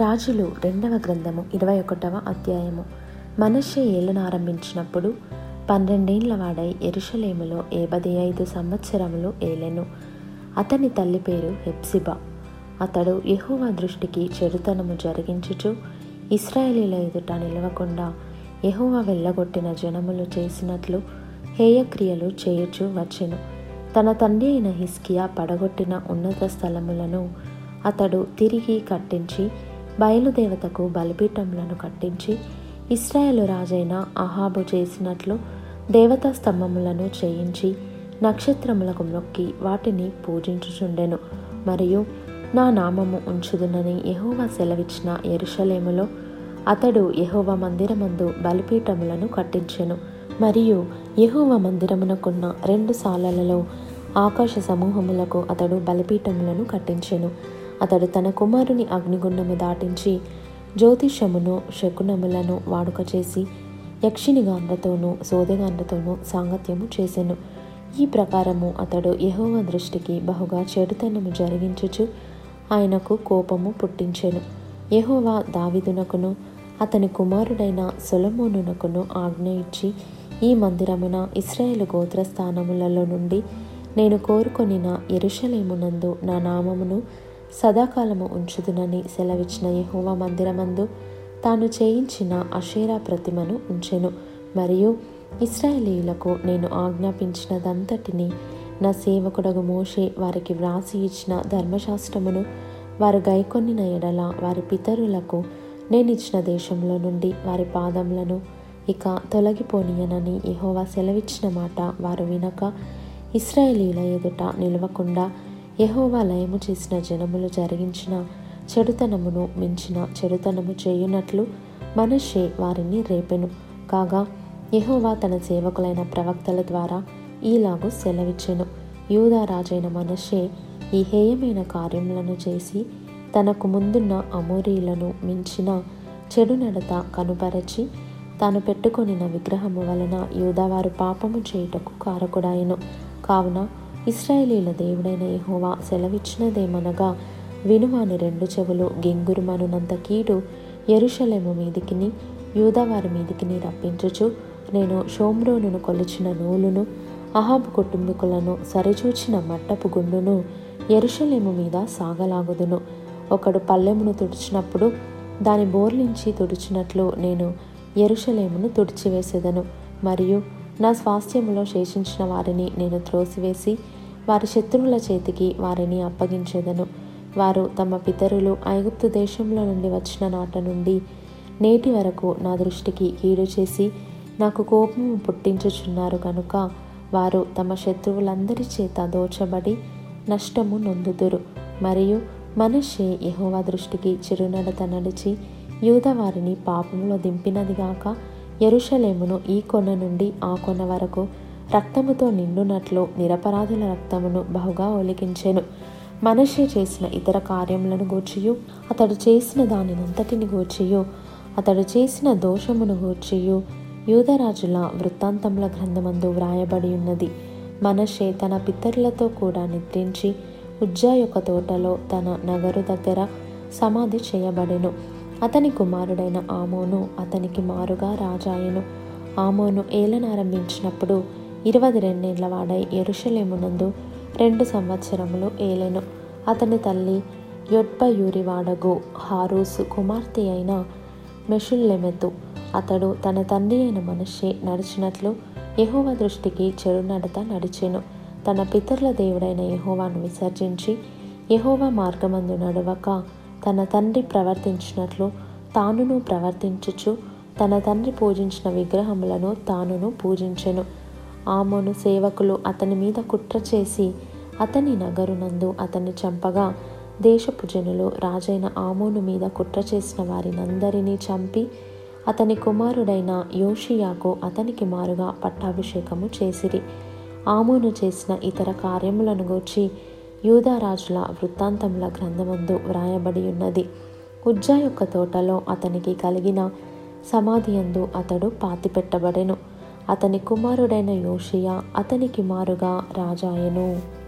రాజులు రెండవ గ్రంథము ఇరవై ఒకటవ అధ్యాయము. మనషే ఏలను ఆరంభించినప్పుడు పన్నెండేండ్ల వాడై ఎరుషలేములో ఏబది ఐదు సంవత్సరములు ఏలెను. అతని తల్లి పేరు హెప్సిబా. అతడు యహోవా దృష్టికి చెడుతనము జరిగించుచు ఇస్రాయేలీల ఎదుట నిలవకుండా యహోవా వెళ్ళగొట్టిన జనములు చేసినట్లు హేయక్రియలు చేయుచు వచ్చెను. తన తండ్రి అయిన హిస్కియా పడగొట్టిన ఉన్నత స్థలములను అతడు తిరిగి కట్టించి బయలుదేవతకు బలిపీఠములను కట్టించి ఇస్రాయేలు రాజైన అహాబు చేసినట్లు దేవతా స్తంభములను చేయించి నక్షత్రములకు మొక్కి వాటిని పూజించుచుండెను. మరియు నా నామము ఉంచుదునని యెహోవా సెలవిచ్చిన ఎరుషలేములో అతడు యహోవ మందిరమందు బలిపీఠములను కట్టించెను. మరియు యహోవ మందిరమునకున్న రెండు సాలలలో ఆకాశ సమూహములకు అతడు బలిపీఠములను కట్టించెను. అతడు తన కుమారుని అగ్నిగుండము దాటించి జ్యోతిషమును శకునములను వాడుక చేసి యక్షినిగాండ్రతోనూ సోదెగాండ్రతోనూ సాంగత్యము చేసెను. ఈ ప్రకారము అతడు యహోవ దృష్టికి బహుగా చెడుతనము జరిగించుచు ఆయనకు కోపము పుట్టించెను. యహోవా దావిదునకును అతని కుమారుడైన సొలమోనునకును ఆజ్ఞ ఇచ్చి ఈ మందిరమున ఇస్రాయేలు గోత్రస్థానములలో నుండి నేను కోరుకొనిన ఎరుషలేమునందు నా నామమును సదాకాలము ఉంచుదునని సెలవిచ్చిన యహోవా మందిరమందు తాను చేయించిన అషేరా ప్రతిమను ఉంచెను. మరియు ఇస్రాయేలీలకు నేను ఆజ్ఞాపించినదంతటిని నా సేవకుడగు మోషే వారికి వ్రాసి ఇచ్చిన ధర్మశాస్త్రమును వారు గైకొన్నిన ఎడల వారి పితరులకు నేను ఇచ్చిన దేశంలో నుండి వారి పాదములను ఇక తొలగిపోనీయనని యహోవా సెలవిచ్చిన మాట వారు వినక ఇస్రాయేలీల ఎదుట నిలవకుండా యెహోవా లయము చేసిన జనములు జరిగించిన చెడుతనమును మించిన చెడుతనము చేయునట్లు మనషే వారిని రేపెను. కాగా యహోవా తన సేవకులైన ప్రవక్తల ద్వారా ఈలాగు సెలవిచ్చెను. యూదా రాజైన మనషే ఈ హేయమైన కార్యములను చేసి తనకు ముందున్న అమోరీలను మించిన చెడు నడత కనుపరచి తాను పెట్టుకొనిన విగ్రహము వలన యూదావారు పాపము చేయుటకు కారకుడాయను. కావున ఇస్రాయేలీల దేవుడైన యహోవా సెలవిచ్చినదేమనగా వినువాని రెండు చెవులు గింగురుమనునంత కీడు ఎరుషలేము మీదికిని యూదవారి మీదికిని రప్పించుచు నేను షోమ్రోనును కొలిచిన నూలును అహాబ్ కుటుంబీకులను సరిచూచిన మట్టపు గుండును ఎరుషలేము మీద సాగలాగుదును. ఒకడు పల్లెమును తుడిచినప్పుడు దాని బోర్లించి తుడిచినట్లు నేను ఎరుషలేమును తుడిచివేసేదను. మరియు నా స్వాస్థ్యంలో శేషించిన వారిని నేను త్రోసివేసి వారి శత్రువుల చేతికి వారిని అప్పగించేదను. వారు తమ పితరులు ఐగుప్తు దేశంలో నుండి వచ్చిన నాట నుండి నేటి వరకు నా దృష్టికి కీడు చేసి నాకు కోపం పుట్టించుచున్నారు కనుక వారు తమ శత్రువులందరి చేత దోచబడి నష్టము నొందుదురు. మరియు మనిషి యహోవా దృష్టికి చిరునడత నడిచి యూదవారిని పాపంలో దింపినదిగాక ఎరుషలేమును ఈ కొన నుండి ఆ కొన వరకు రక్తముతో నిండునట్లు నిరపరాధుల రక్తమును బహుగా ఒలికించెను మనషే చేసిన ఇతర కార్యములను గూర్చియు అతడు చేసిన దానినంతటిని గూర్చియు అతడు చేసిన దోషమును గూర్చియు యూదరాజుల వృత్తాంతముల గ్రంథమందు వ్రాయబడి ఉన్నది మనషే తన పితరులతో కూడా నిద్రించి ఉజ్జా యొక్క తోటలో తన నగరు దగ్గర సమాధి చేయబడెను. అతని కుమారుడైన ఆమోను అతనికి మారుగా రాజాయను. ఆమోను ఏలనారంభించినప్పుడు ఇరవై రెండేళ్ళ వాడై ఎరుషలేమునందు రెండు సంవత్సరములు ఏలెను. అతని తల్లి యొడ్బయూరి వాడగు హారూసు కుమార్తె అయిన మెషుల్లెమెతు. అతడు తన తండ్రి అయిన మనిషి నడిచినట్లు యహోవ దృష్టికి చెడు నడత నడిచెను. తన పితరుల దేవుడైన యహోవాను విసర్జించి యహోవా మార్గమందు నడవక తన తండ్రి ప్రవర్తించినట్లు తానును ప్రవర్తించుచు తన తండ్రి పూజించిన విగ్రహములను తానును పూజించెను. ఆమోను సేవకులు అతని మీద కుట్ర చేసి అతని నగరునందు అతన్ని చంపగా దేశపు జనులు రాజైన ఆమోను మీద కుట్ర చేసిన వారినందరినీ చంపి అతని కుమారుడైన యోషియాకు అతనికి మారుగా పట్టాభిషేకము చేసిరి. ఆమోను చేసిన ఇతర కార్యములను గూర్చి యూదారాజుల వృత్తాంతముల గ్రంథమందు వ్రాయబడి ఉన్నది ఉజ్జా యొక్క తోటలో అతనికి కలిగిన సమాధి అందు అతడు పాతిపెట్టబడెను. అతని కుమారుడైన యోషియా అతనికి మారుగా రాజాయను.